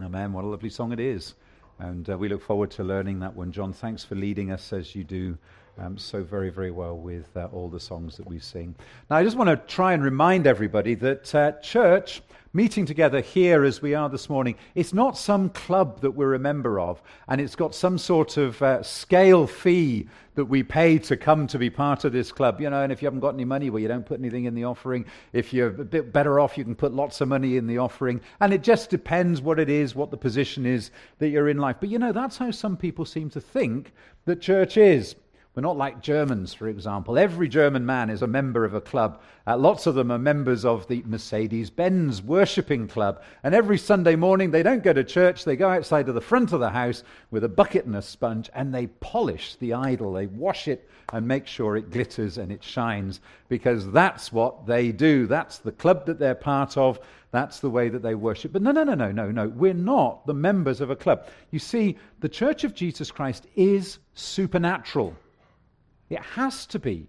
Amen. What a lovely song it is. And uh, we look forward to learning that one. John, thanks for leading us as you do um, so very, very well with uh, all the songs that we sing. Now, I just want to try and remind everybody that uh, church, meeting together here as we are this morning, it's not some club that we're a member of, and it's got some sort of uh, scale fee that we pay to come to be part of this club. You know, and if you haven't got any money, well, you don't put anything in the offering. If you're a bit better off, you can put lots of money in the offering. And it just depends what it is, what the position is that you're in life. But you know, that's how some people seem to think that church is. We're not like Germans, for example. Every German man is a member of a club. Uh, lots of them are members of the Mercedes Benz worshipping club. And every Sunday morning, they don't go to church. They go outside to the front of the house with a bucket and a sponge and they polish the idol. They wash it and make sure it glitters and it shines because that's what they do. That's the club that they're part of. That's the way that they worship. But no, no, no, no, no, no. We're not the members of a club. You see, the Church of Jesus Christ is supernatural. It has to be.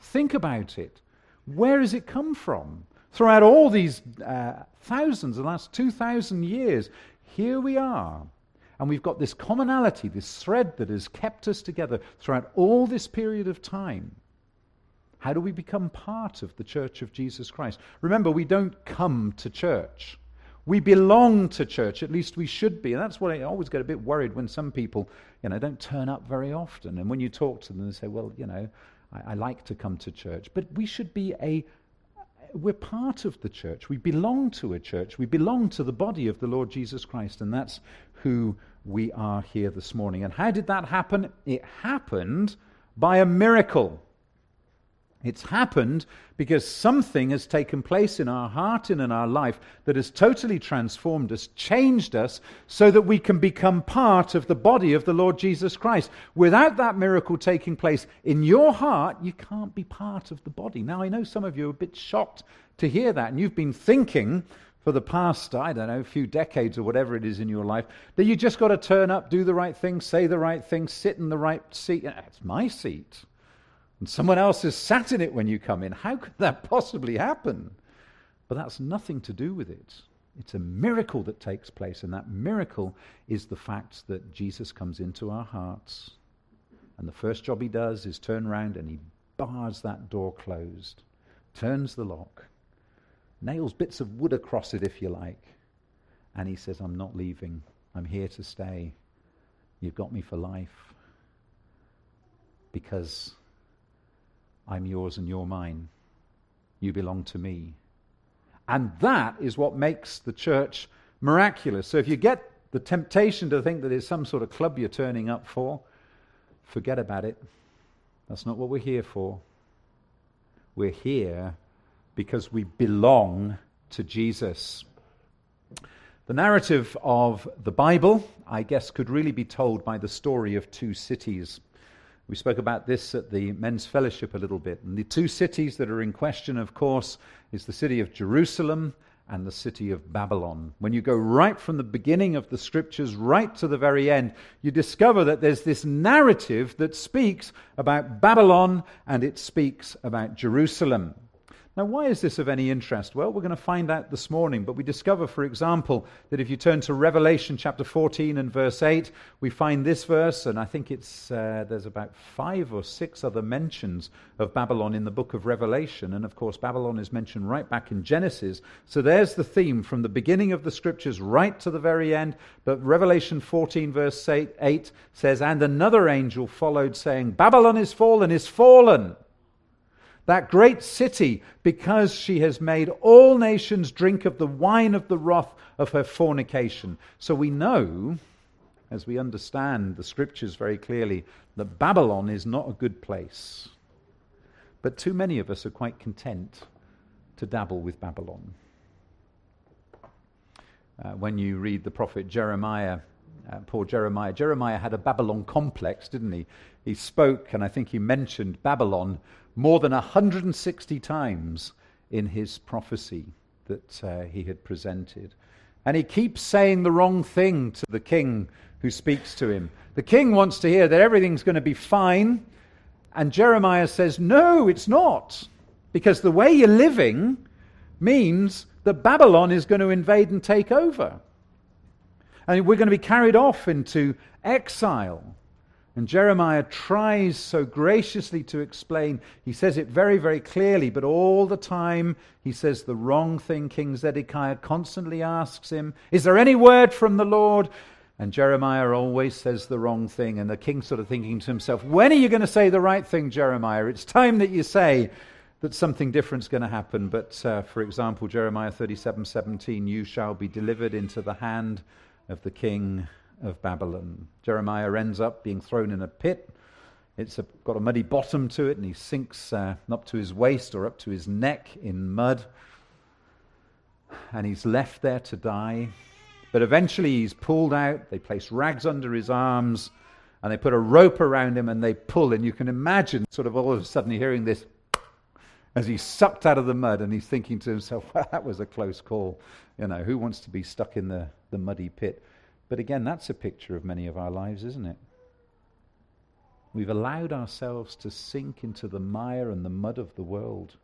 Think about it. Where has it come from? Throughout all these uh, thousands, the last 2,000 years, here we are. And we've got this commonality, this thread that has kept us together throughout all this period of time. How do we become part of the church of Jesus Christ? Remember, we don't come to church. We belong to church, at least we should be. And that's why I always get a bit worried when some people, you know, don't turn up very often. And when you talk to them, they say, well, you know, I, I like to come to church. But we should be a, we're part of the church. We belong to a church. We belong to the body of the Lord Jesus Christ. And that's who we are here this morning. And how did that happen? It happened by a miracle. It's happened because something has taken place in our heart and in our life that has totally transformed us, changed us, so that we can become part of the body of the Lord Jesus Christ. Without that miracle taking place in your heart, you can't be part of the body. Now, I know some of you are a bit shocked to hear that, and you've been thinking for the past, I don't know, a few decades or whatever it is in your life, that you just got to turn up, do the right thing, say the right thing, sit in the right seat. It's my seat and someone else has sat in it when you come in. How could that possibly happen? But that's nothing to do with it. It's a miracle that takes place, and that miracle is the fact that Jesus comes into our hearts. And the first job he does is turn around and he bars that door closed, turns the lock, nails bits of wood across it, if you like, and he says, I'm not leaving. I'm here to stay. You've got me for life. Because I'm yours and you're mine. You belong to me. And that is what makes the church miraculous. So if you get the temptation to think that it's some sort of club you're turning up for, forget about it. That's not what we're here for. We're here because we belong to Jesus. The narrative of the Bible, I guess, could really be told by the story of two cities. We spoke about this at the men's fellowship a little bit. And the two cities that are in question, of course, is the city of Jerusalem and the city of Babylon. When you go right from the beginning of the scriptures right to the very end, you discover that there's this narrative that speaks about Babylon and it speaks about Jerusalem. Now, why is this of any interest? Well, we're going to find out this morning, but we discover, for example, that if you turn to Revelation chapter 14 and verse 8, we find this verse, and I think it's, uh, there's about five or six other mentions of Babylon in the book of Revelation. And of course, Babylon is mentioned right back in Genesis. So there's the theme from the beginning of the scriptures right to the very end. But Revelation 14, verse 8, 8 says, And another angel followed, saying, Babylon is fallen, is fallen that great city, because she has made all nations drink of the wine of the wrath of her fornication. So we know, as we understand the scriptures very clearly, that Babylon is not a good place. But too many of us are quite content to dabble with Babylon. Uh, when you read the prophet Jeremiah, uh, poor Jeremiah, Jeremiah had a Babylon complex, didn't he? He spoke, and I think he mentioned Babylon more than 160 times in his prophecy that uh, he had presented. And he keeps saying the wrong thing to the king who speaks to him. The king wants to hear that everything's going to be fine. And Jeremiah says, No, it's not. Because the way you're living means that Babylon is going to invade and take over. And we're going to be carried off into exile. And Jeremiah tries so graciously to explain. He says it very, very clearly, but all the time he says the wrong thing. King Zedekiah constantly asks him, Is there any word from the Lord? And Jeremiah always says the wrong thing. And the king's sort of thinking to himself, When are you going to say the right thing, Jeremiah? It's time that you say that something different's going to happen. But uh, for example, Jeremiah 37 17, you shall be delivered into the hand of the king of Babylon. Jeremiah ends up being thrown in a pit. It's a, got a muddy bottom to it, and he sinks uh, up to his waist or up to his neck in mud. And he's left there to die. But eventually he's pulled out. They place rags under his arms, and they put a rope around him, and they pull. And you can imagine, sort of all of a sudden, hearing this as he's sucked out of the mud, and he's thinking to himself, well, that was a close call. You know, who wants to be stuck in the, the muddy pit? But again, that's a picture of many of our lives, isn't it? We've allowed ourselves to sink into the mire and the mud of the world.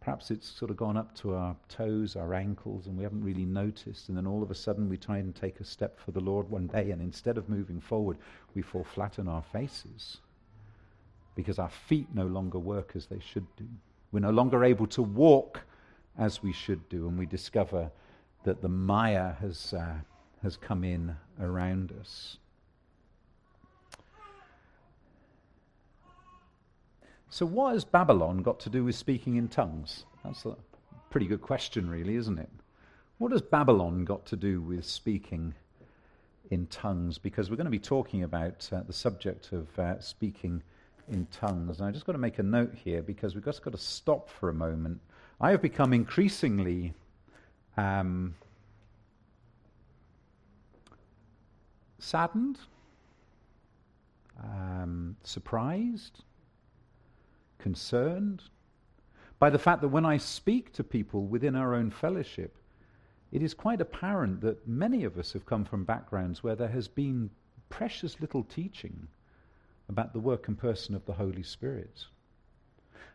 Perhaps it's sort of gone up to our toes, our ankles, and we haven't really noticed. And then all of a sudden we try and take a step for the Lord one day, and instead of moving forward, we fall flat on our faces because our feet no longer work as they should do. We're no longer able to walk as we should do, and we discover that the mire has uh, has come in around us. So, what has Babylon got to do with speaking in tongues? That's a pretty good question, really, isn't it? What has Babylon got to do with speaking in tongues? Because we're going to be talking about uh, the subject of uh, speaking in tongues. And I just got to make a note here because we've just got to stop for a moment. I have become increasingly um, saddened, um, surprised, concerned by the fact that when I speak to people within our own fellowship, it is quite apparent that many of us have come from backgrounds where there has been precious little teaching about the work and person of the Holy Spirit.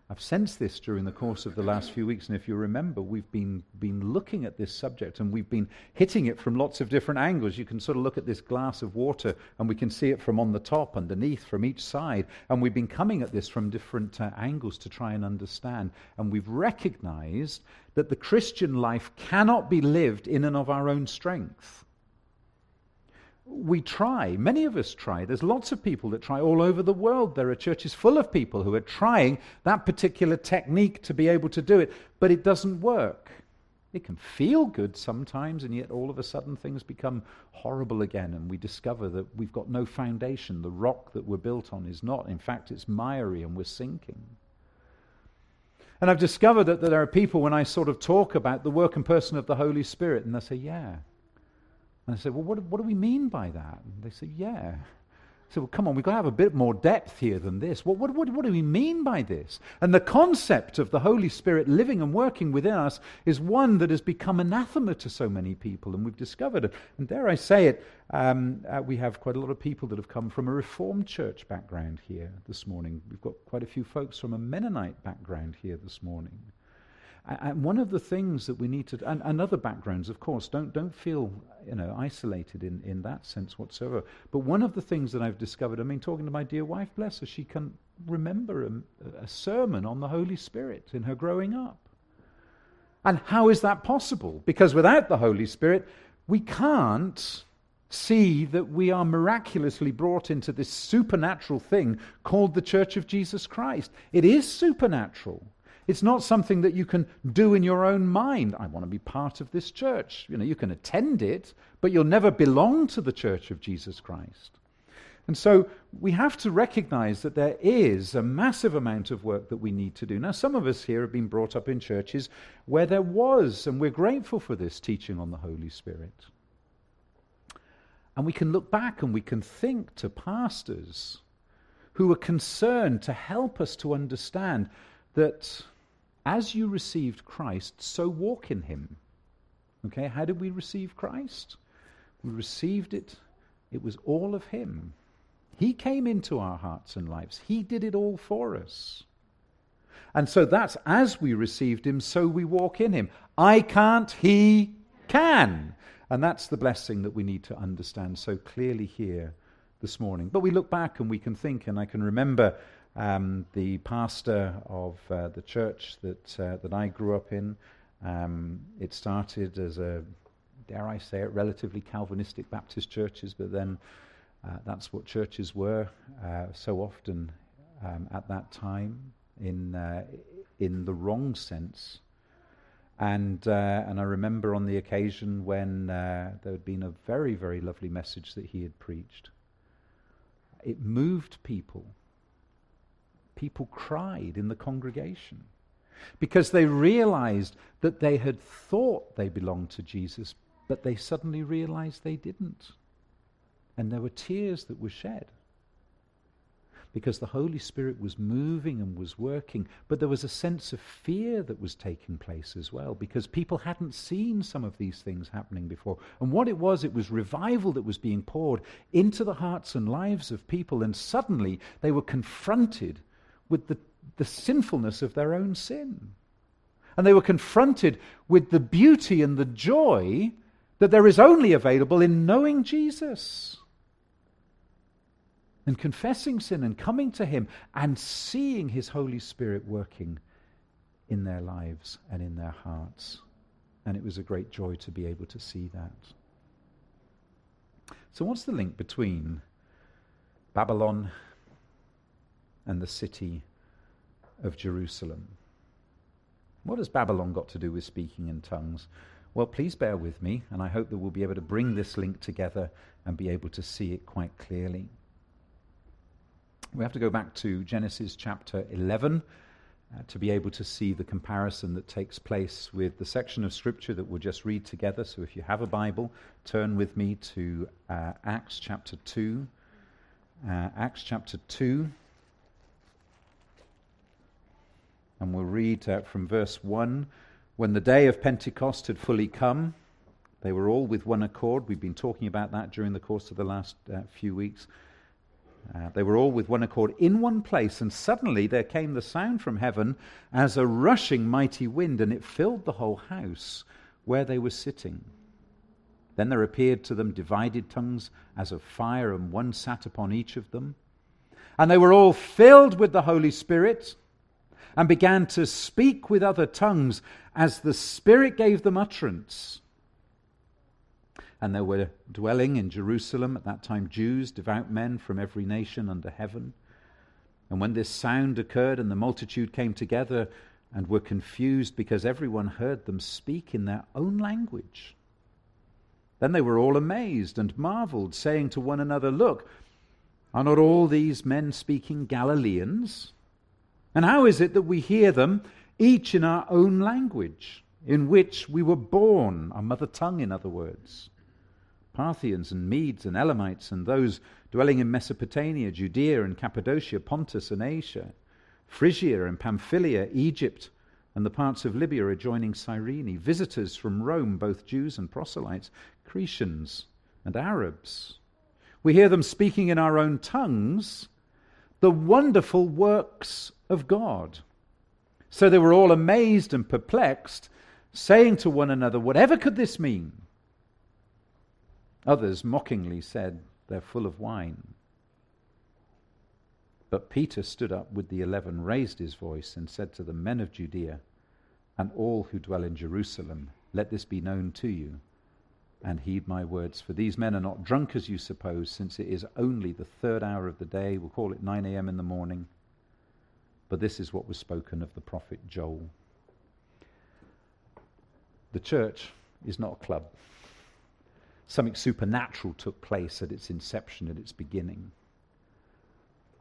I've sensed this during the course of the last few weeks, and if you remember, we've been, been looking at this subject and we've been hitting it from lots of different angles. You can sort of look at this glass of water and we can see it from on the top, underneath, from each side, and we've been coming at this from different uh, angles to try and understand. And we've recognized that the Christian life cannot be lived in and of our own strength we try. Many of us try. There's lots of people that try all over the world. There are churches full of people who are trying that particular technique to be able to do it, but it doesn't work. It can feel good sometimes, and yet all of a sudden things become horrible again, and we discover that we've got no foundation. The rock that we're built on is not. In fact, it's miry and we're sinking. And I've discovered that, that there are people, when I sort of talk about the work and person of the Holy Spirit, and they say, Yeah, and I said, Well, what, what do we mean by that? And they said, Yeah. I said, Well, come on, we've got to have a bit more depth here than this. What, what, what, what do we mean by this? And the concept of the Holy Spirit living and working within us is one that has become anathema to so many people, and we've discovered it. And dare I say it, um, uh, we have quite a lot of people that have come from a Reformed church background here this morning. We've got quite a few folks from a Mennonite background here this morning. And one of the things that we need to, and, and, other backgrounds, of course, don't, don't feel you know, isolated in, in that sense whatsoever. But one of the things that I've discovered, I mean, talking to my dear wife, bless her, she can remember a, a sermon on the Holy Spirit in her growing up. And how is that possible? Because without the Holy Spirit, we can't see that we are miraculously brought into this supernatural thing called the Church of Jesus Christ. It is supernatural. It's not something that you can do in your own mind. I want to be part of this church. You know, you can attend it, but you'll never belong to the church of Jesus Christ. And so we have to recognize that there is a massive amount of work that we need to do. Now, some of us here have been brought up in churches where there was, and we're grateful for this teaching on the Holy Spirit. And we can look back and we can think to pastors who were concerned to help us to understand that as you received Christ, so walk in him. Okay, how did we receive Christ? We received it, it was all of him. He came into our hearts and lives, he did it all for us. And so that's as we received him, so we walk in him. I can't, he can. And that's the blessing that we need to understand so clearly here this morning. But we look back and we can think, and I can remember um, the pastor of uh, the church that, uh, that I grew up in. Um, it started as a, dare I say it, relatively Calvinistic Baptist churches, but then uh, that's what churches were uh, so often um, at that time in, uh, in the wrong sense. And, uh, and I remember on the occasion when there had been a very, very lovely message that he had preached. It moved people. People cried in the congregation because they realized that they had thought they belonged to Jesus, but they suddenly realized they didn't. And there were tears that were shed because the Holy Spirit was moving and was working, but there was a sense of fear that was taking place as well because people hadn't seen some of these things happening before. And what it was, it was revival that was being poured into the hearts and lives of people, and suddenly they were confronted with the, the sinfulness of their own sin. And they were confronted with the beauty and the joy that there is only available in knowing Jesus and confessing sin and coming to Him and seeing His Holy Spirit working in their lives and in their hearts. And it was a great joy to be able to see that. So, what's the link between Babylon and the city of Jerusalem? What has Babylon got to do with speaking in tongues? Well, please bear with me, and I hope that we'll be able to bring this link together and be able to see it quite clearly. We have to go back to Genesis chapter 11 uh, to be able to see the comparison that takes place with the section of Scripture that we'll just read together. So if you have a Bible, turn with me to uh, Acts chapter 2. Uh, Acts chapter 2. And we'll read uh, from verse 1. When the day of Pentecost had fully come, they were all with one accord. We've been talking about that during the course of the last uh, few weeks. Uh, they were all with one accord in one place, and suddenly there came the sound from heaven as a rushing mighty wind, and it filled the whole house where they were sitting. Then there appeared to them divided tongues as of fire, and one sat upon each of them. And they were all filled with the Holy Spirit and began to speak with other tongues as the Spirit gave them utterance and there were dwelling in Jerusalem at that time Jews, devout men from every nation under heaven. And when this sound occurred and the multitude came together and were confused because everyone heard them speak in their own language, then they were all amazed and marveled, saying to one another, Look, are not all these men speaking Galileans? And how is it that we hear them each in our own language, in which we were born, our mother tongue, in other words? Parthians and Medes and Elamites and those dwelling in Mesopotamia, Judea and Cappadocia, Pontus and Asia, Phrygia and Pamphylia, Egypt, and the parts of Libya adjoining Cyrene, visitors from Rome, both Jews and proselytes, Cretians and Arabs. We hear them speaking in our own tongues the wonderful works of God. So they were all amazed and perplexed, saying to one another, Whatever could this mean? Others mockingly said, They're full of wine. But Peter stood up with the eleven, raised his voice, and said to the men of Judea and all who dwell in Jerusalem, Let this be known to you, and heed my words. For these men are not drunk as you suppose, since it is only the third hour of the day. We'll call it 9 a.m. in the morning. But this is what was spoken of the prophet Joel. The church is not a club something supernatural took place at its inception, at its beginning.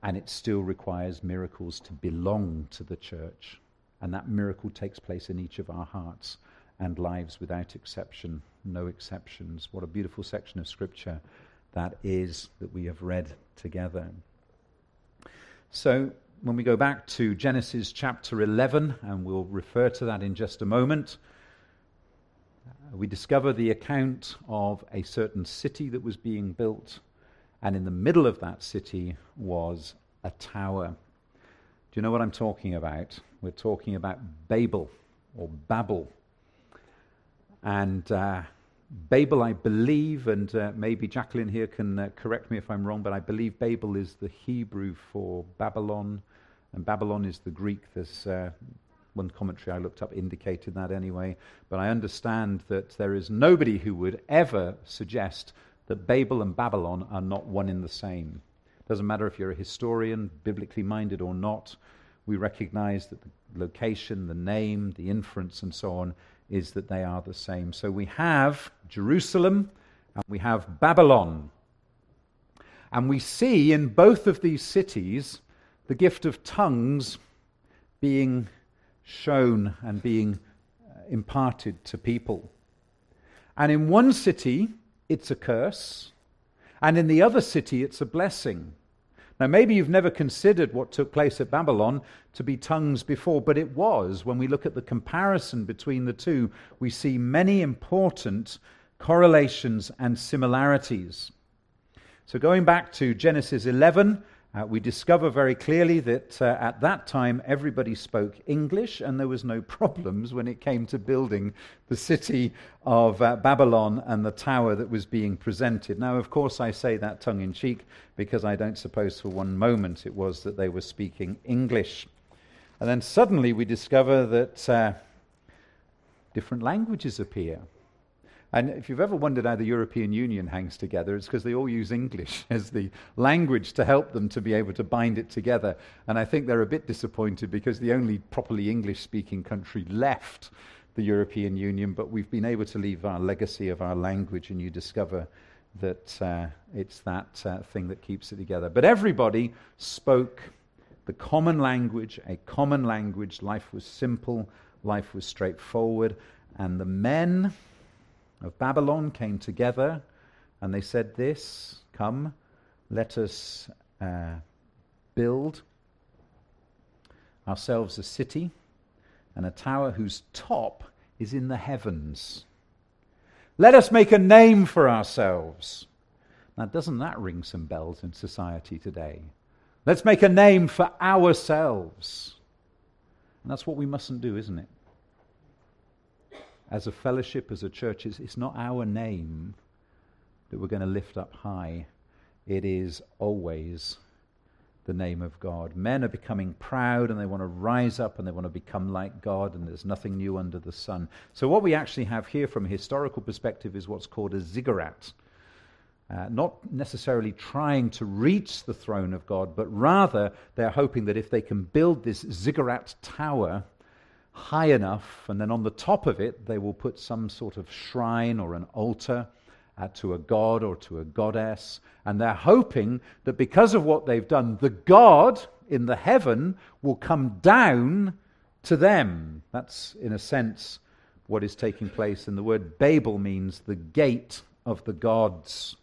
And it still requires miracles to belong to the church. And that miracle takes place in each of our hearts and lives without exception, no exceptions. What a beautiful section of Scripture that is that we have read together. So, when we go back to Genesis chapter 11, and we'll refer to that in just a moment, uh, we discover the account of a certain city that was being built, and in the middle of that city was a tower. Do you know what I'm talking about? We're talking about Babel or Babel. And uh, Babel, I believe, and uh, maybe Jacqueline here can uh, correct me if I'm wrong, but I believe Babel is the Hebrew for Babylon, and Babylon is the Greek. There's uh, one commentary I looked up indicated that anyway. But I understand that there is nobody who would ever suggest that Babel and Babylon are not one in the same. Doesn't matter if you're a historian, biblically minded or not, we recognize that the location, the name, the inference, and so on is that they are the same. So we have Jerusalem and we have Babylon. And we see in both of these cities the gift of tongues being shown and being uh, imparted to people. And in one city, it's a curse, and in the other city, it's a blessing. Now, maybe you've never considered what took place at Babylon to be tongues before, but it was. When we look at the comparison between the two, we see many important correlations and similarities. So, going back to Genesis 11, uh, we discover very clearly that uh, at that time everybody spoke English and there was no problems when it came to building the city of uh, Babylon and the tower that was being presented. Now, of course, I say that tongue in cheek because I don't suppose for one moment it was that they were speaking English. And then suddenly we discover that uh, different languages appear. And if you've ever wondered how the European Union hangs together, it's because they all use English as the language to help them to be able to bind it together. And I think they're a bit disappointed because the only properly English speaking country left the European Union, but we've been able to leave our legacy of our language, and you discover that uh, it's that uh, thing that keeps it together. But everybody spoke the common language, a common language. Life was simple, life was straightforward, and the men of Babylon came together and they said this Come, let us uh, build ourselves a city and a tower whose top is in the heavens. Let us make a name for ourselves. Now, doesn't that ring some bells in society today? Let's make a name for ourselves. And that's what we mustn't do, isn't it? As a fellowship, as a church, it's, it's not our name that we're going to lift up high. It is always the name of God. Men are becoming proud and they want to rise up and they want to become like God, and there's nothing new under the sun. So, what we actually have here from a historical perspective is what's called a ziggurat. Uh, not necessarily trying to reach the throne of God, but rather they're hoping that if they can build this ziggurat tower, high enough, and then on the top of it, they will put some sort of shrine or an altar uh, to a god or to a goddess. And they're hoping that because of what they've done, the God in the heaven will come down to them. That's, in a sense, what is taking place. And the word Babel means the gate of the gods.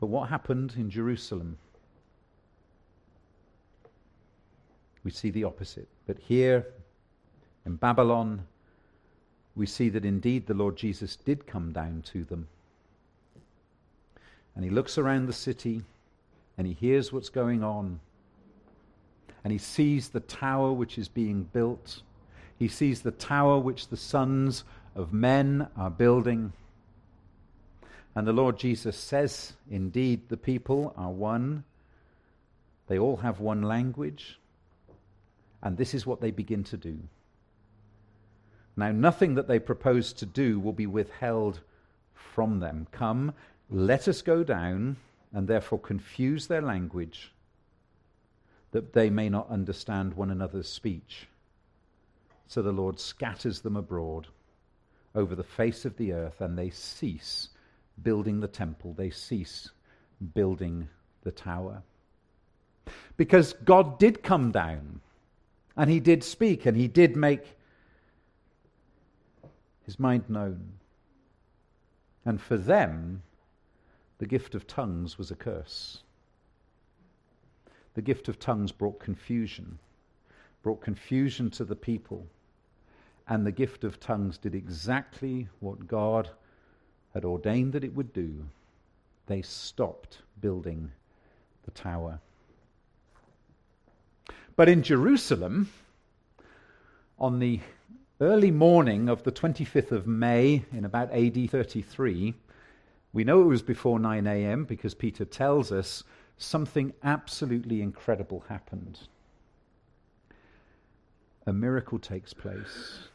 But what happened in Jerusalem? We see the opposite. But here in Babylon, we see that indeed the Lord Jesus did come down to them. And he looks around the city and he hears what's going on. And he sees the tower which is being built. He sees the tower which the sons of men are building. And the Lord Jesus says, Indeed, the people are one. They all have one language. And this is what they begin to do. Now, nothing that they propose to do will be withheld from them. Come, let us go down and therefore confuse their language that they may not understand one another's speech. So the Lord scatters them abroad over the face of the earth, and they cease building the temple, they cease building the tower. Because God did come down and he did speak and he did make his mind known. And for them, the gift of tongues was a curse. The gift of tongues brought confusion, brought confusion to the people. And the gift of tongues did exactly what God had ordained that it would do. They stopped building the tower. But in Jerusalem, on the early morning of the 25th of May in about AD 33, we know it was before 9 a.m. because Peter tells us something absolutely incredible happened. A miracle takes place.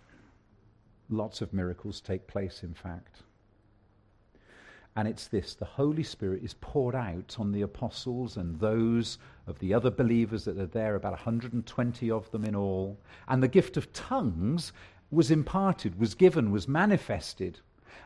Lots of miracles take place, in fact. And it's this the Holy Spirit is poured out on the apostles and those of the other believers that are there, about 120 of them in all. And the gift of tongues was imparted, was given, was manifested.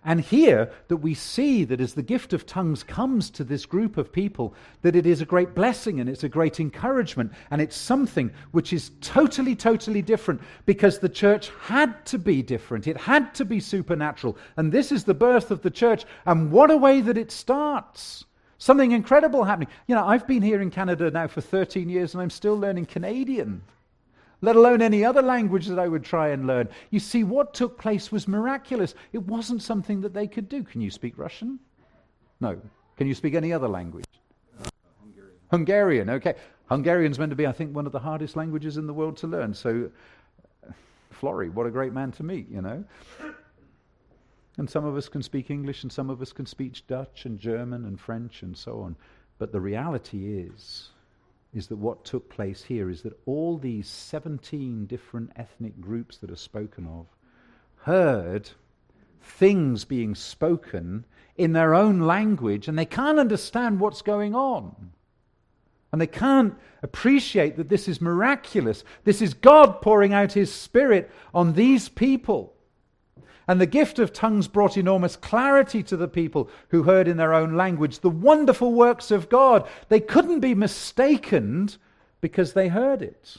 And here that we see that as the gift of tongues comes to this group of people, that it is a great blessing and it's a great encouragement and it's something which is totally, totally different because the church had to be different. It had to be supernatural. And this is the birth of the church. And what a way that it starts. Something incredible happening. You know, I've been here in Canada now for 13 years and I'm still learning Canadian let alone any other language that I would try and learn. You see, what took place was miraculous. It wasn't something that they could do. Can you speak Russian? No. Can you speak any other language? Uh, Hungarian. Hungarian, okay. Hungarian's meant to be, I think, one of the hardest languages in the world to learn. So, Flory, what a great man to meet, you know. And some of us can speak English, and some of us can speak Dutch and German and French and so on. But the reality is, is that what took place here is that all these 17 different ethnic groups that are spoken of heard things being spoken in their own language and they can't understand what's going on. And they can't appreciate that this is miraculous. This is God pouring out His Spirit on these people. And the gift of tongues brought enormous clarity to the people who heard in their own language the wonderful works of God. They couldn't be mistaken because they heard it.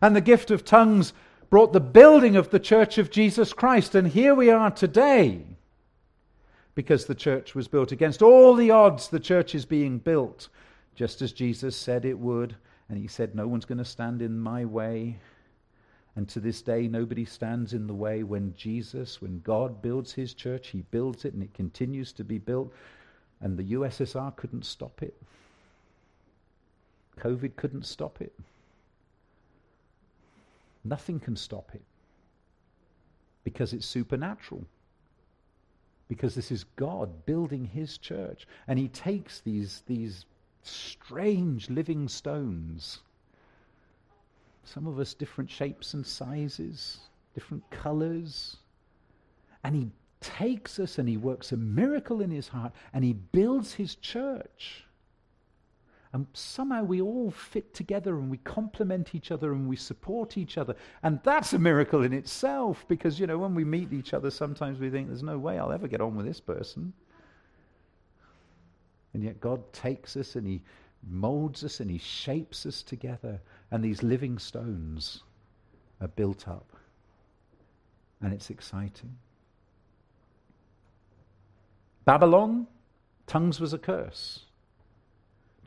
And the gift of tongues brought the building of the church of Jesus Christ. And here we are today because the church was built. Against all the odds, the church is being built, just as Jesus said it would. And he said, No one's going to stand in my way. And to this day, nobody stands in the way when Jesus, when God builds his church, he builds it and it continues to be built. And the USSR couldn't stop it. COVID couldn't stop it. Nothing can stop it because it's supernatural. Because this is God building his church. And he takes these, these strange living stones some of us different shapes and sizes, different colors. And he takes us and he works a miracle in his heart and he builds his church. And somehow we all fit together and we complement each other and we support each other. And that's a miracle in itself because, you know, when we meet each other, sometimes we think, there's no way I'll ever get on with this person. And yet God takes us and he molds us and he shapes us together and these living stones are built up. And it's exciting. Babylon, tongues was a curse.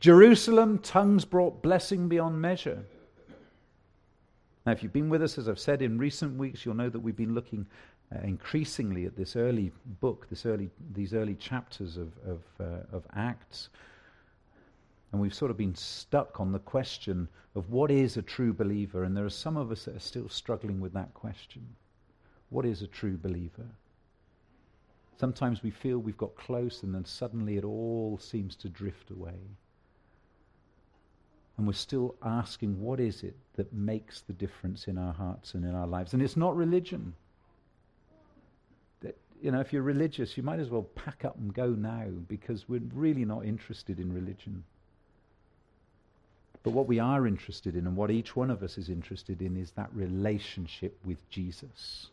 Jerusalem, tongues brought blessing beyond measure. Now, if you've been with us, as I've said in recent weeks, you'll know that we've been looking uh, increasingly at this early book, this early, these early chapters of, of, uh, of Acts. And we've sort of been stuck on the question of what is a true believer. And there are some of us that are still struggling with that question. What is a true believer? Sometimes we feel we've got close and then suddenly it all seems to drift away. And we're still asking, what is it that makes the difference in our hearts and in our lives? And it's not religion. That, you know, if you're religious, you might as well pack up and go now because we're really not interested in religion. But what we are interested in, and what each one of us is interested in, is that relationship with Jesus.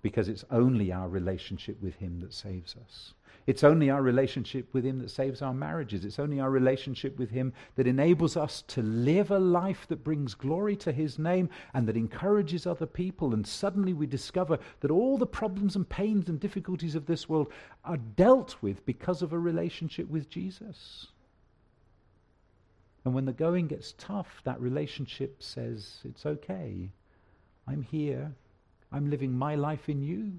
Because it's only our relationship with Him that saves us. It's only our relationship with Him that saves our marriages. It's only our relationship with Him that enables us to live a life that brings glory to His name and that encourages other people. And suddenly we discover that all the problems and pains and difficulties of this world are dealt with because of a relationship with Jesus. And when the going gets tough, that relationship says, It's okay. I'm here. I'm living my life in you.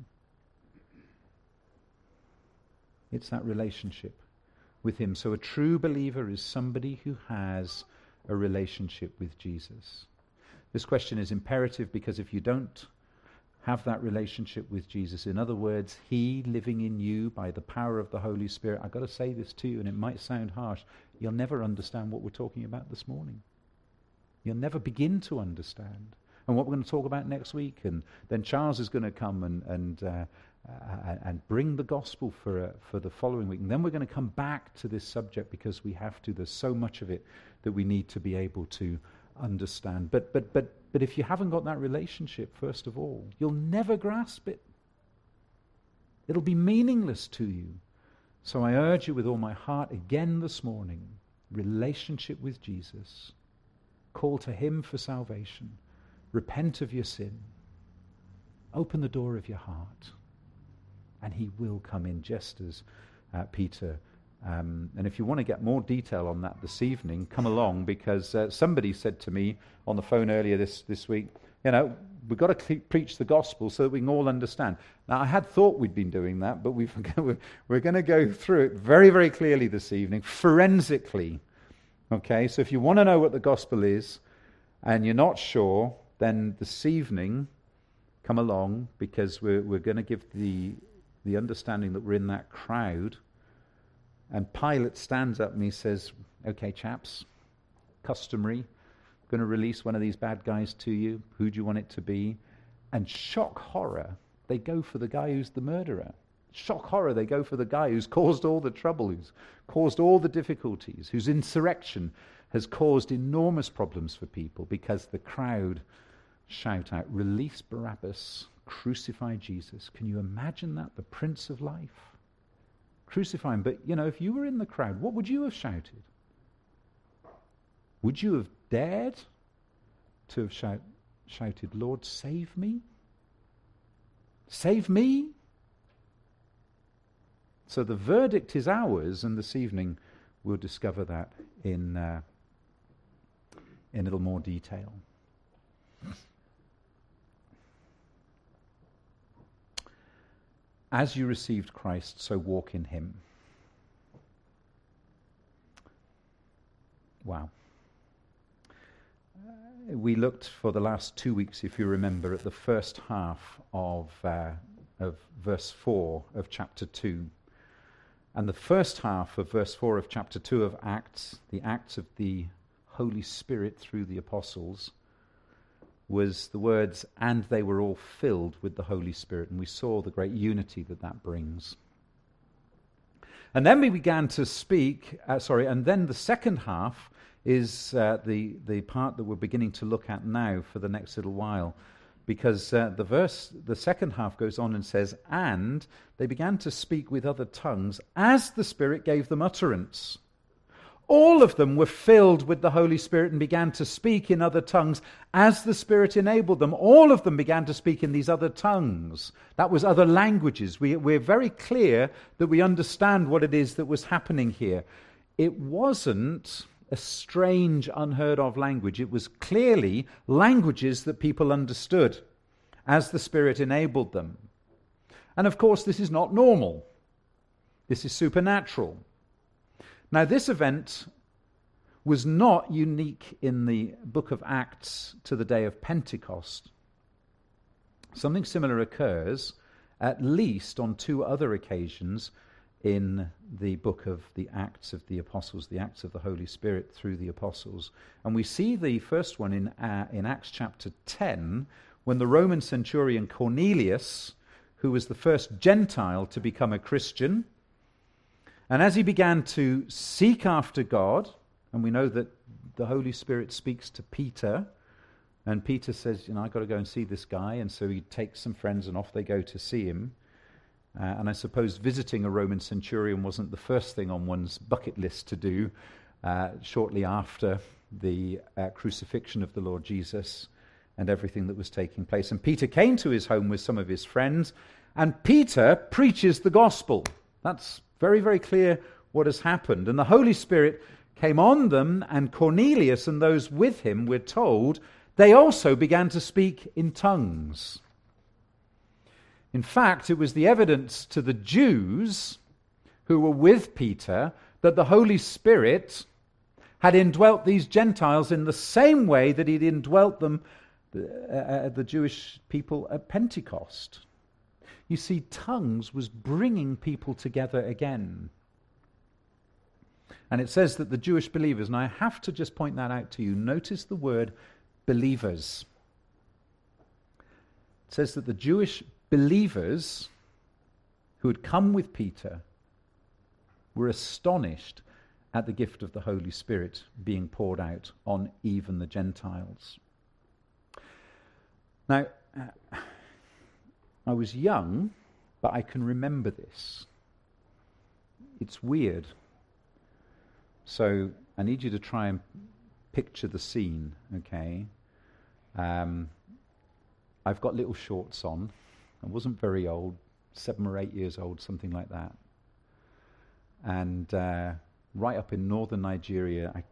It's that relationship with Him. So a true believer is somebody who has a relationship with Jesus. This question is imperative because if you don't have that relationship with Jesus. In other words, He living in you by the power of the Holy Spirit. I've got to say this to you, and it might sound harsh. You'll never understand what we're talking about this morning. You'll never begin to understand. And what we're going to talk about next week. And then Charles is going to come and, and, uh, uh, and bring the gospel for, uh, for the following week. And then we're going to come back to this subject because we have to. There's so much of it that we need to be able to understand. But, but, but, but if you haven't got that relationship, first of all, you'll never grasp it. It'll be meaningless to you. So I urge you with all my heart again this morning relationship with Jesus. Call to Him for salvation. Repent of your sin. Open the door of your heart. And He will come in just as uh, Peter um, and if you want to get more detail on that this evening, come along because uh, somebody said to me on the phone earlier this, this week, you know, we've got to preach the gospel so that we can all understand. Now, I had thought we'd been doing that, but we've, we're going to go through it very, very clearly this evening, forensically. Okay, so if you want to know what the gospel is and you're not sure, then this evening, come along because we're, we're going to give the, the understanding that we're in that crowd and Pilate stands up and he says, Okay, chaps, customary, going to release one of these bad guys to you. Who do you want it to be? And shock horror, they go for the guy who's the murderer. Shock horror, they go for the guy who's caused all the trouble, who's caused all the difficulties, whose insurrection has caused enormous problems for people because the crowd shout out, Release Barabbas, crucify Jesus. Can you imagine that? The Prince of Life crucify him. But, you know, if you were in the crowd, what would you have shouted? Would you have dared to have shout, shouted, Lord, save me? Save me? So the verdict is ours, and this evening we'll discover that in, uh, in a little more detail. As you received Christ, so walk in him. Wow. Uh, we looked for the last two weeks, if you remember, at the first half of, uh, of verse 4 of chapter 2. And the first half of verse 4 of chapter 2 of Acts, the Acts of the Holy Spirit through the apostles, was the words, and they were all filled with the Holy Spirit. And we saw the great unity that that brings. And then we began to speak, uh, sorry, and then the second half is uh, the, the part that we're beginning to look at now for the next little while. Because uh, the verse, the second half goes on and says, And they began to speak with other tongues as the Spirit gave them utterance. All of them were filled with the Holy Spirit and began to speak in other tongues as the Spirit enabled them. All of them began to speak in these other tongues. That was other languages. We, we're very clear that we understand what it is that was happening here. It wasn't a strange, unheard of language. It was clearly languages that people understood as the Spirit enabled them. And of course, this is not normal, this is supernatural. Now, this event was not unique in the book of Acts to the day of Pentecost. Something similar occurs at least on two other occasions in the book of the Acts of the Apostles, the Acts of the Holy Spirit through the Apostles. And we see the first one in, uh, in Acts chapter 10 when the Roman centurion Cornelius, who was the first Gentile to become a Christian, and as he began to seek after God, and we know that the Holy Spirit speaks to Peter, and Peter says, You know, I've got to go and see this guy. And so he takes some friends, and off they go to see him. Uh, and I suppose visiting a Roman centurion wasn't the first thing on one's bucket list to do uh, shortly after the uh, crucifixion of the Lord Jesus and everything that was taking place. And Peter came to his home with some of his friends, and Peter preaches the gospel. That's very, very clear what has happened. And the Holy Spirit came on them, and Cornelius and those with him, we're told, they also began to speak in tongues. In fact, it was the evidence to the Jews who were with Peter that the Holy Spirit had indwelt these Gentiles in the same way that he'd indwelt them the, uh, the Jewish people at Pentecost. You see, tongues was bringing people together again. And it says that the Jewish believers, and I have to just point that out to you, notice the word believers. It says that the Jewish believers who had come with Peter were astonished at the gift of the Holy Spirit being poured out on even the Gentiles. Now, I was young, but I can remember this. It's weird. So I need you to try and picture the scene, okay? Um, I've got little shorts on. I wasn't very old, seven or eight years old, something like that. And uh, right up in northern Nigeria, I,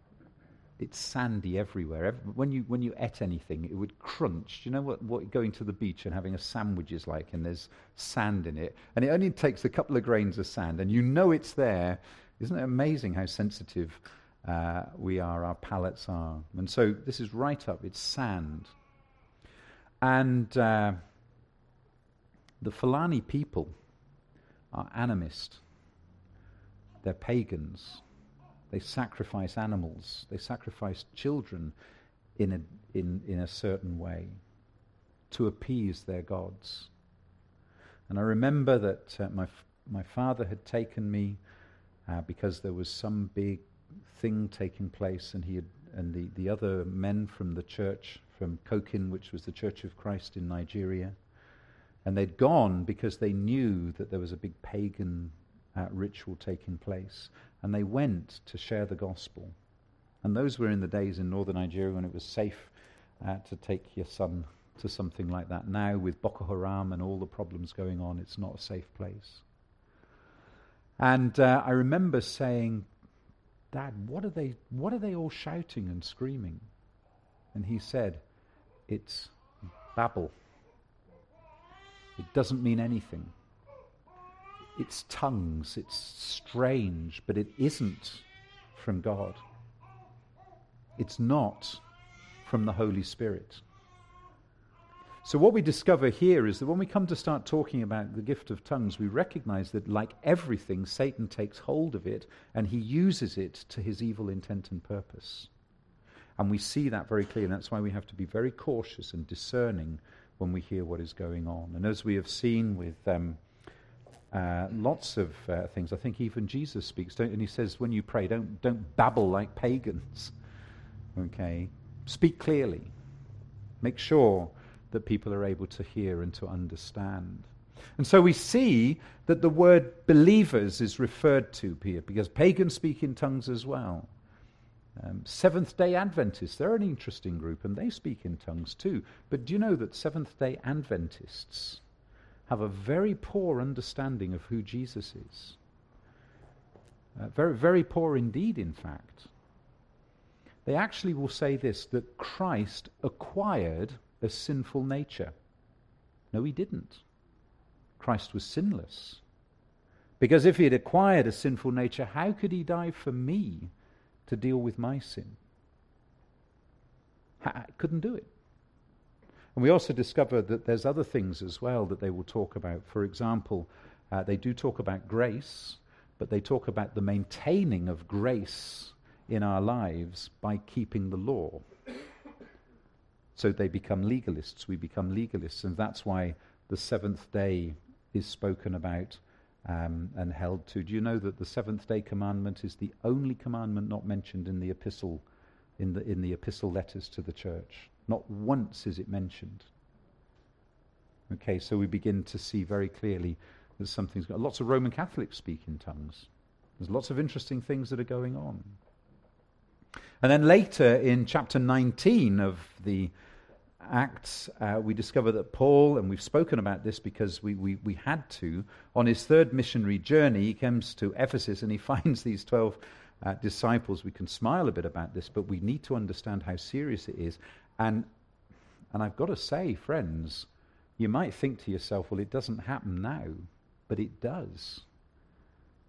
it's sandy everywhere. Every, when you when you ate anything, it would crunch. Do you know what, what going to the beach and having a sandwich is like? And there's sand in it, and it only takes a couple of grains of sand, and you know it's there. Isn't it amazing how sensitive uh, we are, our palates are? And so this is right up. It's sand, and uh, the Fulani people are animist. They're pagans. They sacrifice animals. They sacrifice children in a, in, in a certain way to appease their gods. And I remember that uh, my, f- my father had taken me uh, because there was some big thing taking place, and he had, and the, the other men from the church, from COCIN, which was the Church of Christ in Nigeria, and they'd gone because they knew that there was a big pagan uh, ritual taking place. And they went to share the gospel. And those were in the days in northern Nigeria when it was safe uh, to take your son to something like that. Now, with Boko Haram and all the problems going on, it's not a safe place. And uh, I remember saying, Dad, what are, they, what are they all shouting and screaming? And he said, It's Babel. It doesn't mean anything. It's tongues, it's strange, but it isn't from God. It's not from the Holy Spirit. So, what we discover here is that when we come to start talking about the gift of tongues, we recognize that, like everything, Satan takes hold of it and he uses it to his evil intent and purpose. And we see that very clearly. That's why we have to be very cautious and discerning when we hear what is going on. And as we have seen with um, uh, lots of uh, things, I think even Jesus speaks, and he says, when you pray, don't, don't babble like pagans. Okay? Speak clearly. Make sure that people are able to hear and to understand. And so we see that the word believers is referred to here because pagans speak in tongues as well. Um, Seventh day Adventists, they're an interesting group and they speak in tongues too. But do you know that Seventh day Adventists have a very poor understanding of who Jesus is? Uh, very, very poor indeed, in fact. They actually will say this that Christ acquired a sinful nature. No, he didn't. Christ was sinless. Because if he had acquired a sinful nature, how could he die for me? to deal with my sin. I couldn't do it. And we also discover that there's other things as well that they will talk about. For example, uh, they do talk about grace, but they talk about the maintaining of grace in our lives by keeping the law. So they become legalists. We become legalists. And that's why the seventh day is spoken about um, and held to. Do you know that the seventh day commandment is the only commandment not mentioned in the epistle, in the, in the epistle letters to the church? Not once is it mentioned. Okay, so we begin to see very clearly that something's got. Lots of Roman Catholics speak in tongues. There's lots of interesting things that are going on. And then later in chapter 19 of the Acts, uh, we discover that Paul, and we've spoken about this because we, we, we had to, on his third missionary journey, he comes to Ephesus and he finds these 12 uh, disciples. We can smile a bit about this, but we need to understand how serious it is. And, and I've got to say, friends, you might think to yourself, well, it doesn't happen now, but it does.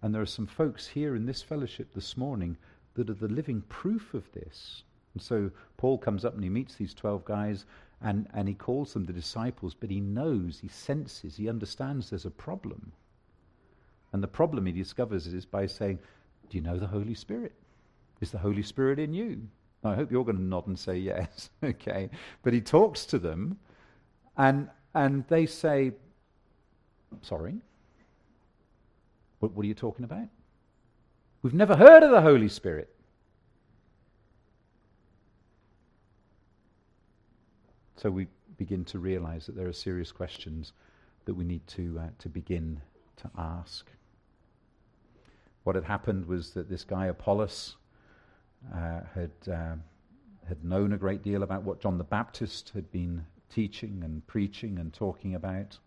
And there are some folks here in this fellowship this morning that are the living proof of this. And so Paul comes up and he meets these 12 guys And, and he calls them the disciples, but he knows, he senses, he understands there's a problem. And the problem he discovers is by saying, Do you know the Holy Spirit? Is the Holy Spirit in you? I hope you're going to nod and say yes. okay. But he talks to them, and, and they say, Sorry? What, what are you talking about? We've never heard of the Holy Spirit. So we begin to realize that there are serious questions that we need to, uh, to begin to ask. What had happened was that this guy, Apollos, uh, had, uh, had known a great deal about what John the Baptist had been teaching and preaching and talking about.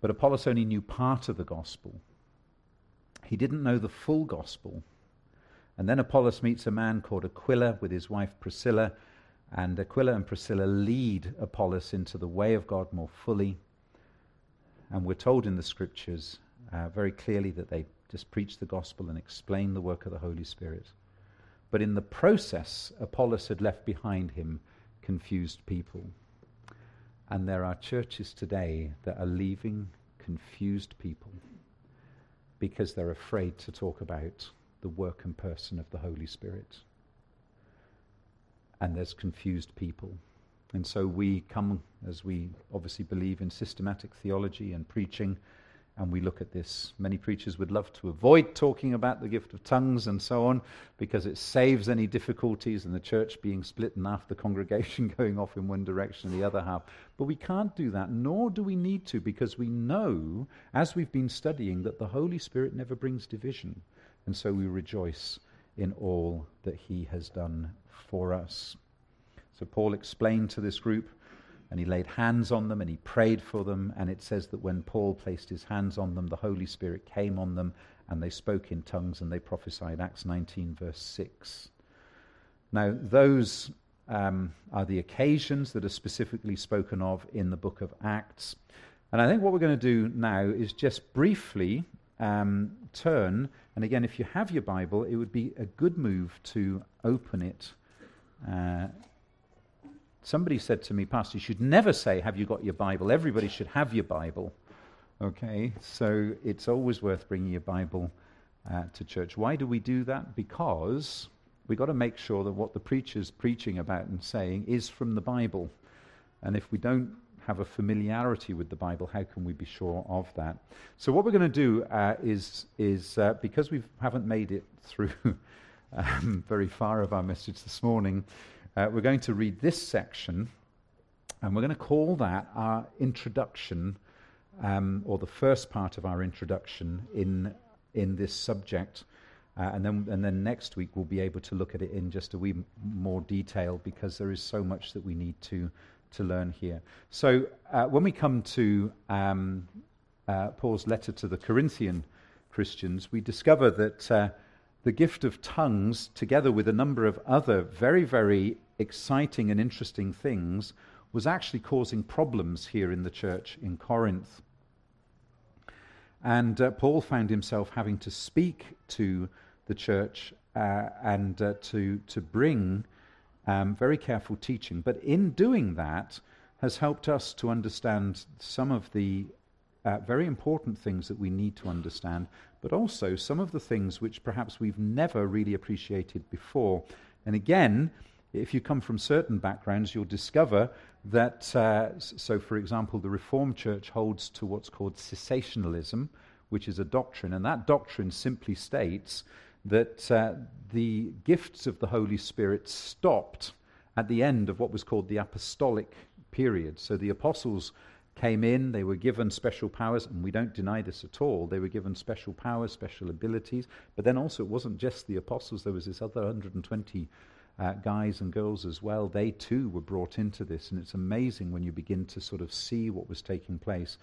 But Apollos only knew part of the gospel. He didn't know the full gospel. And then Apollos meets a man called Aquila with his wife Priscilla, and Aquila and Priscilla lead Apollos into the way of God more fully. And we're told in the scriptures uh, very clearly that they just preach the gospel and explain the work of the Holy Spirit. But in the process, Apollos had left behind him confused people. And there are churches today that are leaving confused people because they're afraid to talk about the work and person of the Holy Spirit. And there's confused people. And so we come, as we obviously believe in systematic theology and preaching, and we look at this. Many preachers would love to avoid talking about the gift of tongues and so on because it saves any difficulties and the church being split and half the congregation going off in one direction and the other half. But we can't do that, nor do we need to, because we know, as we've been studying, that the Holy Spirit never brings division. And so we rejoice in all that He has done for us. So Paul explained to this group and he laid hands on them and he prayed for them. And it says that when Paul placed his hands on them, the Holy Spirit came on them and they spoke in tongues and they prophesied. Acts 19, verse 6. Now, those um, are the occasions that are specifically spoken of in the book of Acts. And I think what we're going to do now is just briefly um, turn. And again, if you have your Bible, it would be a good move to open it. Uh, Somebody said to me, Pastor, you should never say, Have you got your Bible? Everybody should have your Bible. Okay, so it's always worth bringing your Bible uh, to church. Why do we do that? Because we've got to make sure that what the preacher's preaching about and saying is from the Bible. And if we don't have a familiarity with the Bible, how can we be sure of that? So, what we're going to do uh, is, is uh, because we haven't made it through um, very far of our message this morning, uh, we're going to read this section, and we're going to call that our introduction, um, or the first part of our introduction in, in this subject. Uh, and, then, and then next week we'll be able to look at it in just a wee more detail because there is so much that we need to, to learn here. So uh, when we come to um, uh, Paul's letter to the Corinthian Christians, we discover that uh, the gift of tongues, together with a number of other very, very exciting and interesting things was actually causing problems here in the church in Corinth. And uh, Paul found himself having to speak to the church uh, and uh, to, to bring um, very careful teaching. But in doing that, has helped us to understand some of the uh, very important things that we need to understand, but also some of the things which perhaps we've never really appreciated before. And again, if you come from certain backgrounds, you'll discover that, uh, so for example, the Reformed Church holds to what's called cessationalism, which is a doctrine, and that doctrine simply states that uh, the gifts of the Holy Spirit stopped at the end of what was called the apostolic period. So the apostles came in, they were given special powers, and we don't deny this at all. They were given special powers, special abilities, but then also it wasn't just the apostles, there was this other 120 uh, guys and girls as well, they too were brought into this. And it's amazing when you begin to sort of see what was taking place.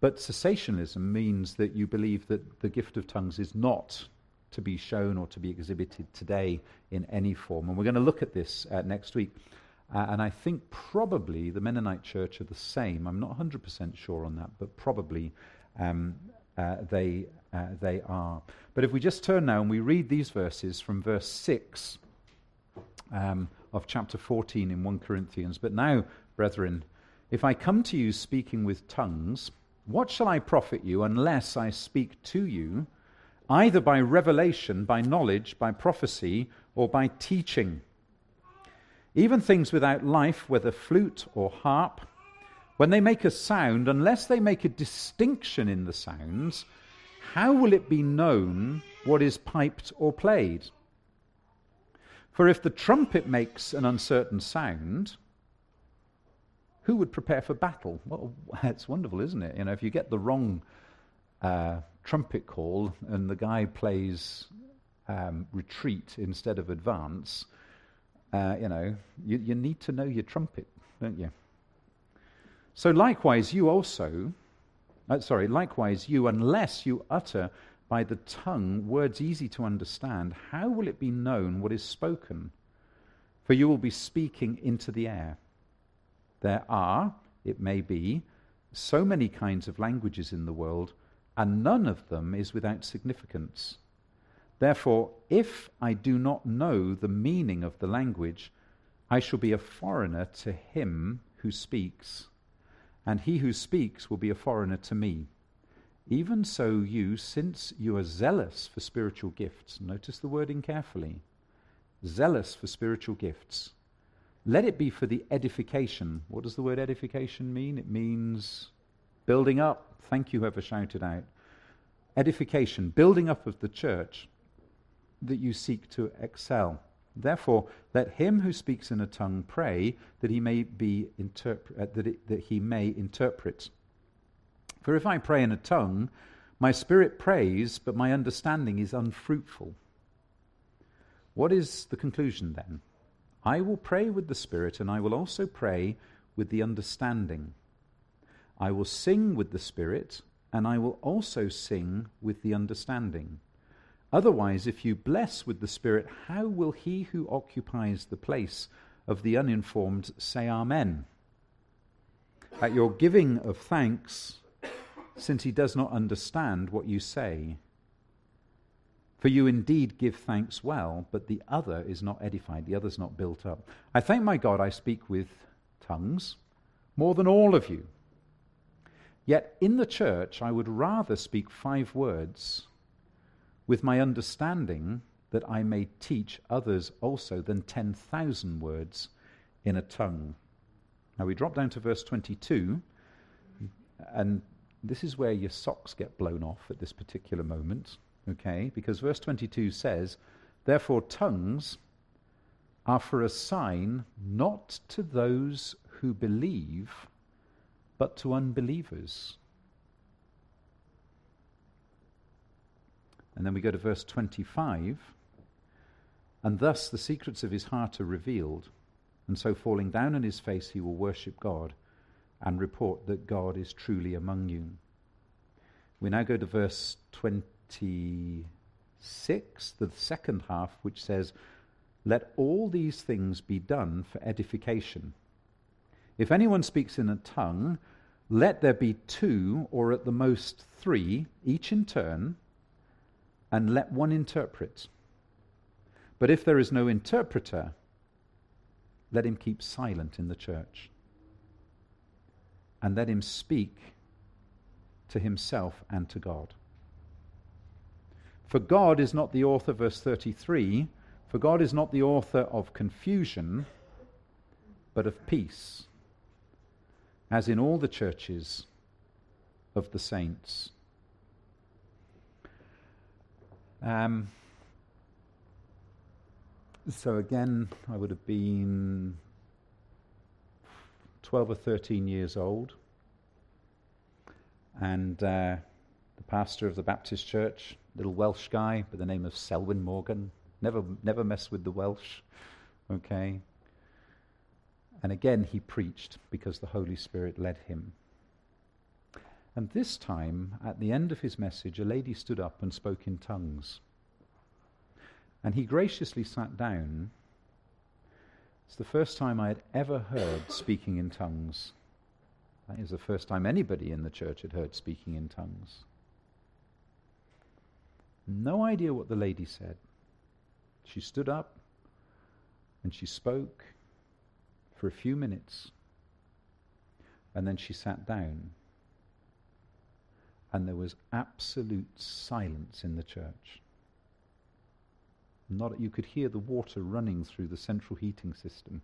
But cessationism means that you believe that the gift of tongues is not to be shown or to be exhibited today in any form. And we're going to look at this uh, next week. Uh, and I think probably the Mennonite church are the same. I'm not 100% sure on that, but probably um, uh, they, uh, they are. But if we just turn now and we read these verses from verse 6 um, of chapter 14 in 1 Corinthians. But now Brethren, if I come to you speaking with tongues, what shall I profit you unless I speak to you, either by revelation, by knowledge, by prophecy, or by teaching? Even things without life, whether flute or harp, when they make a sound, unless they make a distinction in the sounds, how will it be known what is piped or played? For if the trumpet makes an uncertain sound, who would prepare for battle? Well, it's wonderful, isn't it? You know, if you get the wrong uh, trumpet call and the guy plays um, retreat instead of advance, uh, you know, you, you need to know your trumpet, don't you? So likewise, you also, uh, sorry, likewise, you, unless you utter by the tongue words easy to understand, how will it be known what is spoken? For you will be speaking into the air. There are, it may be, so many kinds of languages in the world, and none of them is without significance. Therefore, if I do not know the meaning of the language, I shall be a foreigner to him who speaks, and he who speaks will be a foreigner to me. Even so, you, since you are zealous for spiritual gifts, notice the wording carefully zealous for spiritual gifts, let it be for the edification. What does the word edification mean? It means building up. Thank you, whoever shouted out. Edification, building up of the church that you seek to excel. Therefore, let him who speaks in a tongue pray that he may be uh, that, it, that he may interpret. For if I pray in a tongue, my spirit prays, but my understanding is unfruitful. What is the conclusion then? I will pray with the Spirit, and I will also pray with the understanding. I will sing with the Spirit, and I will also sing with the understanding. Otherwise, if you bless with the Spirit, how will he who occupies the place of the uninformed say Amen? At your giving of thanks, since he does not understand what you say. For you indeed give thanks well, but the other is not edified, the other is not built up. I thank my God I speak with tongues more than all of you. Yet in the church I would rather speak five words with my understanding that I may teach others also than 10,000 words in a tongue. Now we drop down to verse 22, and this is where your socks get blown off at this particular moment, okay? Because verse 22 says, Therefore, tongues are for a sign not to those who believe, but to unbelievers. And then we go to verse 25. And thus the secrets of his heart are revealed. And so, falling down on his face, he will worship God and report that God is truly among you. We now go to verse 26, the second half, which says, Let all these things be done for edification. If anyone speaks in a tongue, let there be two, or at the most three, each in turn, and let one interpret. But if there is no interpreter, let him keep silent in the church and let him speak to himself and to God. For God is not the author, verse 33, for God is not the author of confusion, but of peace, as in all the churches of the saints. Um, so again, I would have been 12 or 13 years old. And uh, the pastor of the Baptist church, little Welsh guy by the name of Selwyn Morgan, never, never mess with the Welsh, okay? And again, he preached because the Holy Spirit led him. And this time, at the end of his message, a lady stood up and spoke in tongues. And he graciously sat down it's the first time I had ever heard speaking in tongues. That is the first time anybody in the church had heard speaking in tongues. No idea what the lady said. She stood up and she spoke for a few minutes. And then she sat down. And there was absolute silence in the church. Not, you could hear the water running through the central heating system.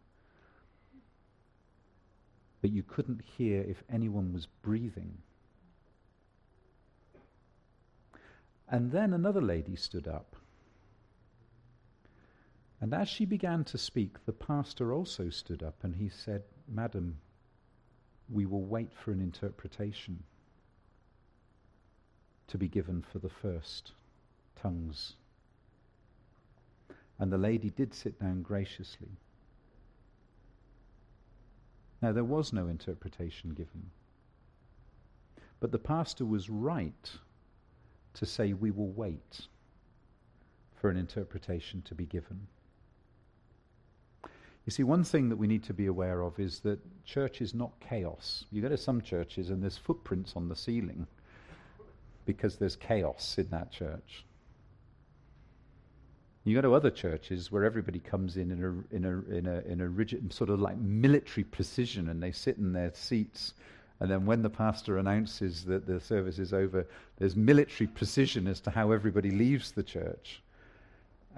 But you couldn't hear if anyone was breathing. And then another lady stood up. And as she began to speak, the pastor also stood up and he said, Madam, we will wait for an interpretation to be given for the first tongues. And the lady did sit down graciously. Now, there was no interpretation given. But the pastor was right to say, We will wait for an interpretation to be given. You see, one thing that we need to be aware of is that church is not chaos. You go to some churches and there's footprints on the ceiling because there's chaos in that church. You go to other churches where everybody comes in in a, in a, in a, in a rigid, sort of like military precision, and they sit in their seats. And then when the pastor announces that the service is over, there's military precision as to how everybody leaves the church.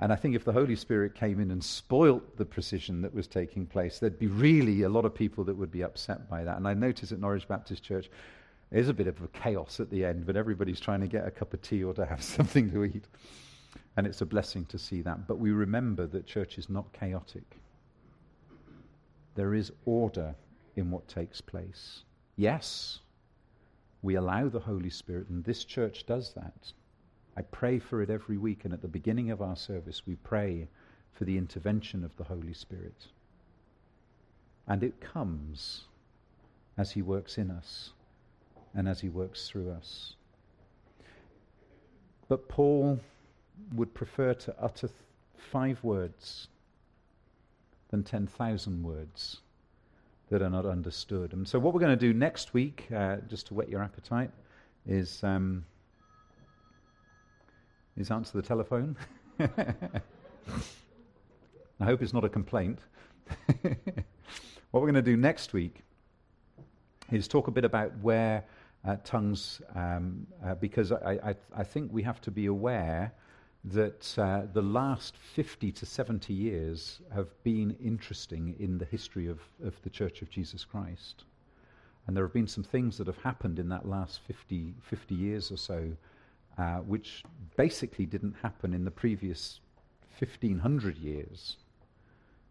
And I think if the Holy Spirit came in and spoilt the precision that was taking place, there'd be really a lot of people that would be upset by that. And I notice at Norwich Baptist Church, there's a bit of a chaos at the end, but everybody's trying to get a cup of tea or to have something to eat. And it's a blessing to see that. But we remember that church is not chaotic. There is order in what takes place. Yes, we allow the Holy Spirit, and this church does that. I pray for it every week, and at the beginning of our service, we pray for the intervention of the Holy Spirit. And it comes as He works in us and as He works through us. But Paul would prefer to utter th- five words than 10,000 words that are not understood. And so, what we're going to do next week, uh, just to whet your appetite, is. Um, is answer the telephone. I hope it's not a complaint. what we're going to do next week is talk a bit about where uh, tongues, um, uh, because I, I, I, think we have to be aware that uh, the last 50 to 70 years have been interesting in the history of, of the Church of Jesus Christ. And there have been some things that have happened in that last 50, 50 years or so uh, which basically didn't happen in the previous 1500 years,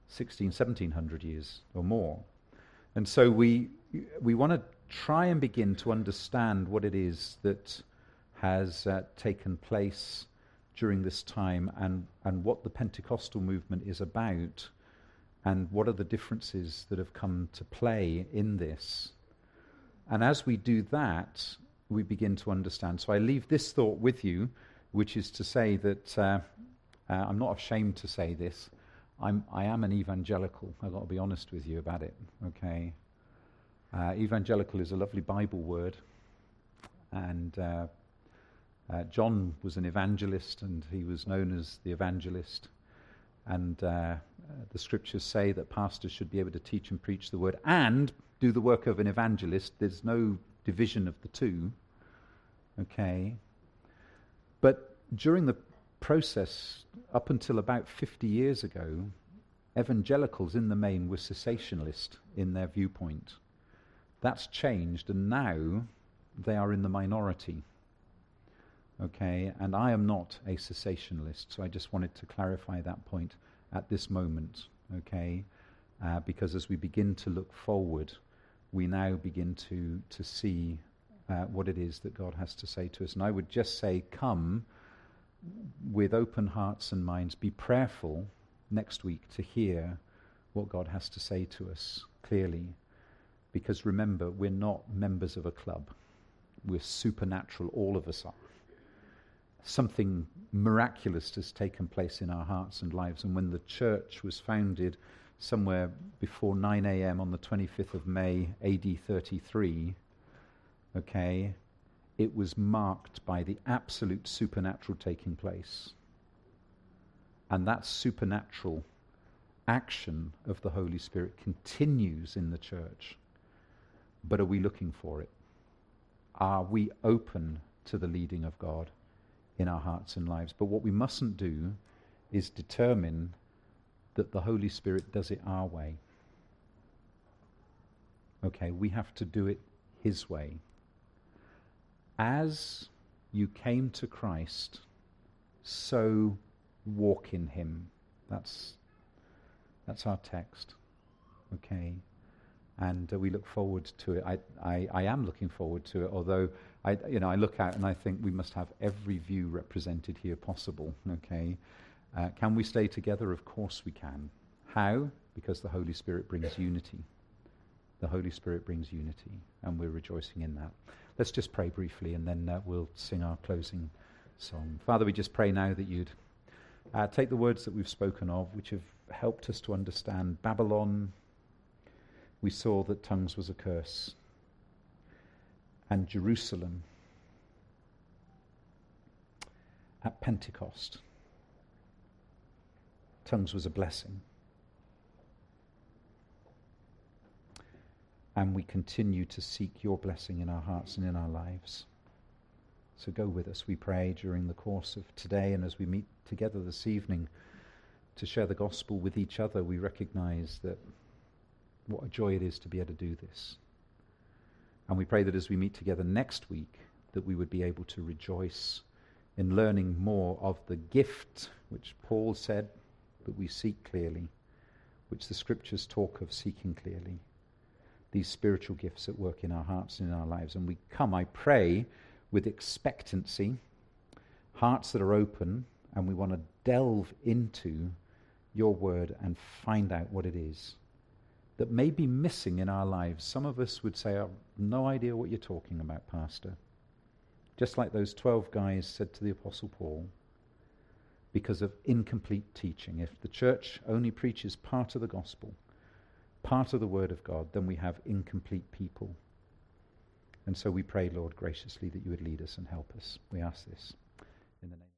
16, 1700 years or more. And so we, we want to try and begin to understand what it is that has uh, taken place during this time and, and what the Pentecostal movement is about and what are the differences that have come to play in this. And as we do that, we begin to understand. So I leave this thought with you, which is to say that uh, uh, I'm not ashamed to say this. I'm, I am an evangelical. I've got to be honest with you about it, okay? Uh, evangelical is a lovely Bible word. And uh, John was an evangelist, and he was known as the evangelist. And uh, the scriptures say that pastors should be able to teach and preach the word and do the work of an evangelist. There's no division of the two. Okay? But during the process, up until about 50 years ago, evangelicals in the main were cessationist in their viewpoint. That's changed, and now they are in the minority. Okay, and I am not a cessationist, so I just wanted to clarify that point at this moment. Okay, uh, because as we begin to look forward, we now begin to, to see uh, what it is that God has to say to us. And I would just say, come with open hearts and minds, be prayerful next week to hear what God has to say to us clearly. Because remember, we're not members of a club. We're supernatural, all of us are. Something miraculous has taken place in our hearts and lives. And when the church was founded somewhere before 9 a.m. on the 25th of May, AD 33, okay, it was marked by the absolute supernatural taking place. And that supernatural action of the Holy Spirit continues in the church. but are we looking for it? Are we open to the leading of God in our hearts and lives? But what we mustn't do is determine that the Holy Spirit does it our way. Okay, we have to do it His way. As you came to Christ, so walk in Him. That's, that's our text. Okay? And uh, we look forward to it. I, I, I am looking forward to it, although I, you know, I look out and I think we must have every view represented here possible. Okay? Uh, can we stay together? Of course we can. How? Because the Holy Spirit brings unity. The Holy Spirit brings unity, and we're rejoicing in that. Let's just pray briefly, and then uh, we'll sing our closing song. Father, we just pray now that you'd uh, take the words that we've spoken of, which have helped us to understand Babylon. We saw that tongues was a curse, and Jerusalem at Pentecost tongues was a blessing. And we continue to seek your blessing in our hearts and in our lives. So go with us, we pray, during the course of today and as we meet together this evening to share the gospel with each other, we recognize that what a joy it is to be able to do this. And we pray that as we meet together next week, that we would be able to rejoice in learning more of the gift which Paul said that we seek clearly, which the scriptures talk of seeking clearly. These spiritual gifts at work in our hearts and in our lives. And we come, I pray, with expectancy, hearts that are open, and we want to delve into your word and find out what it is that may be missing in our lives. Some of us would say, I have no idea what you're talking about, Pastor. Just like those 12 guys said to the Apostle Paul, because of incomplete teaching. If the church only preaches part of the gospel, part of the word of God, then we have incomplete people. And so we pray, Lord, graciously that you would lead us and help us. We ask this in the name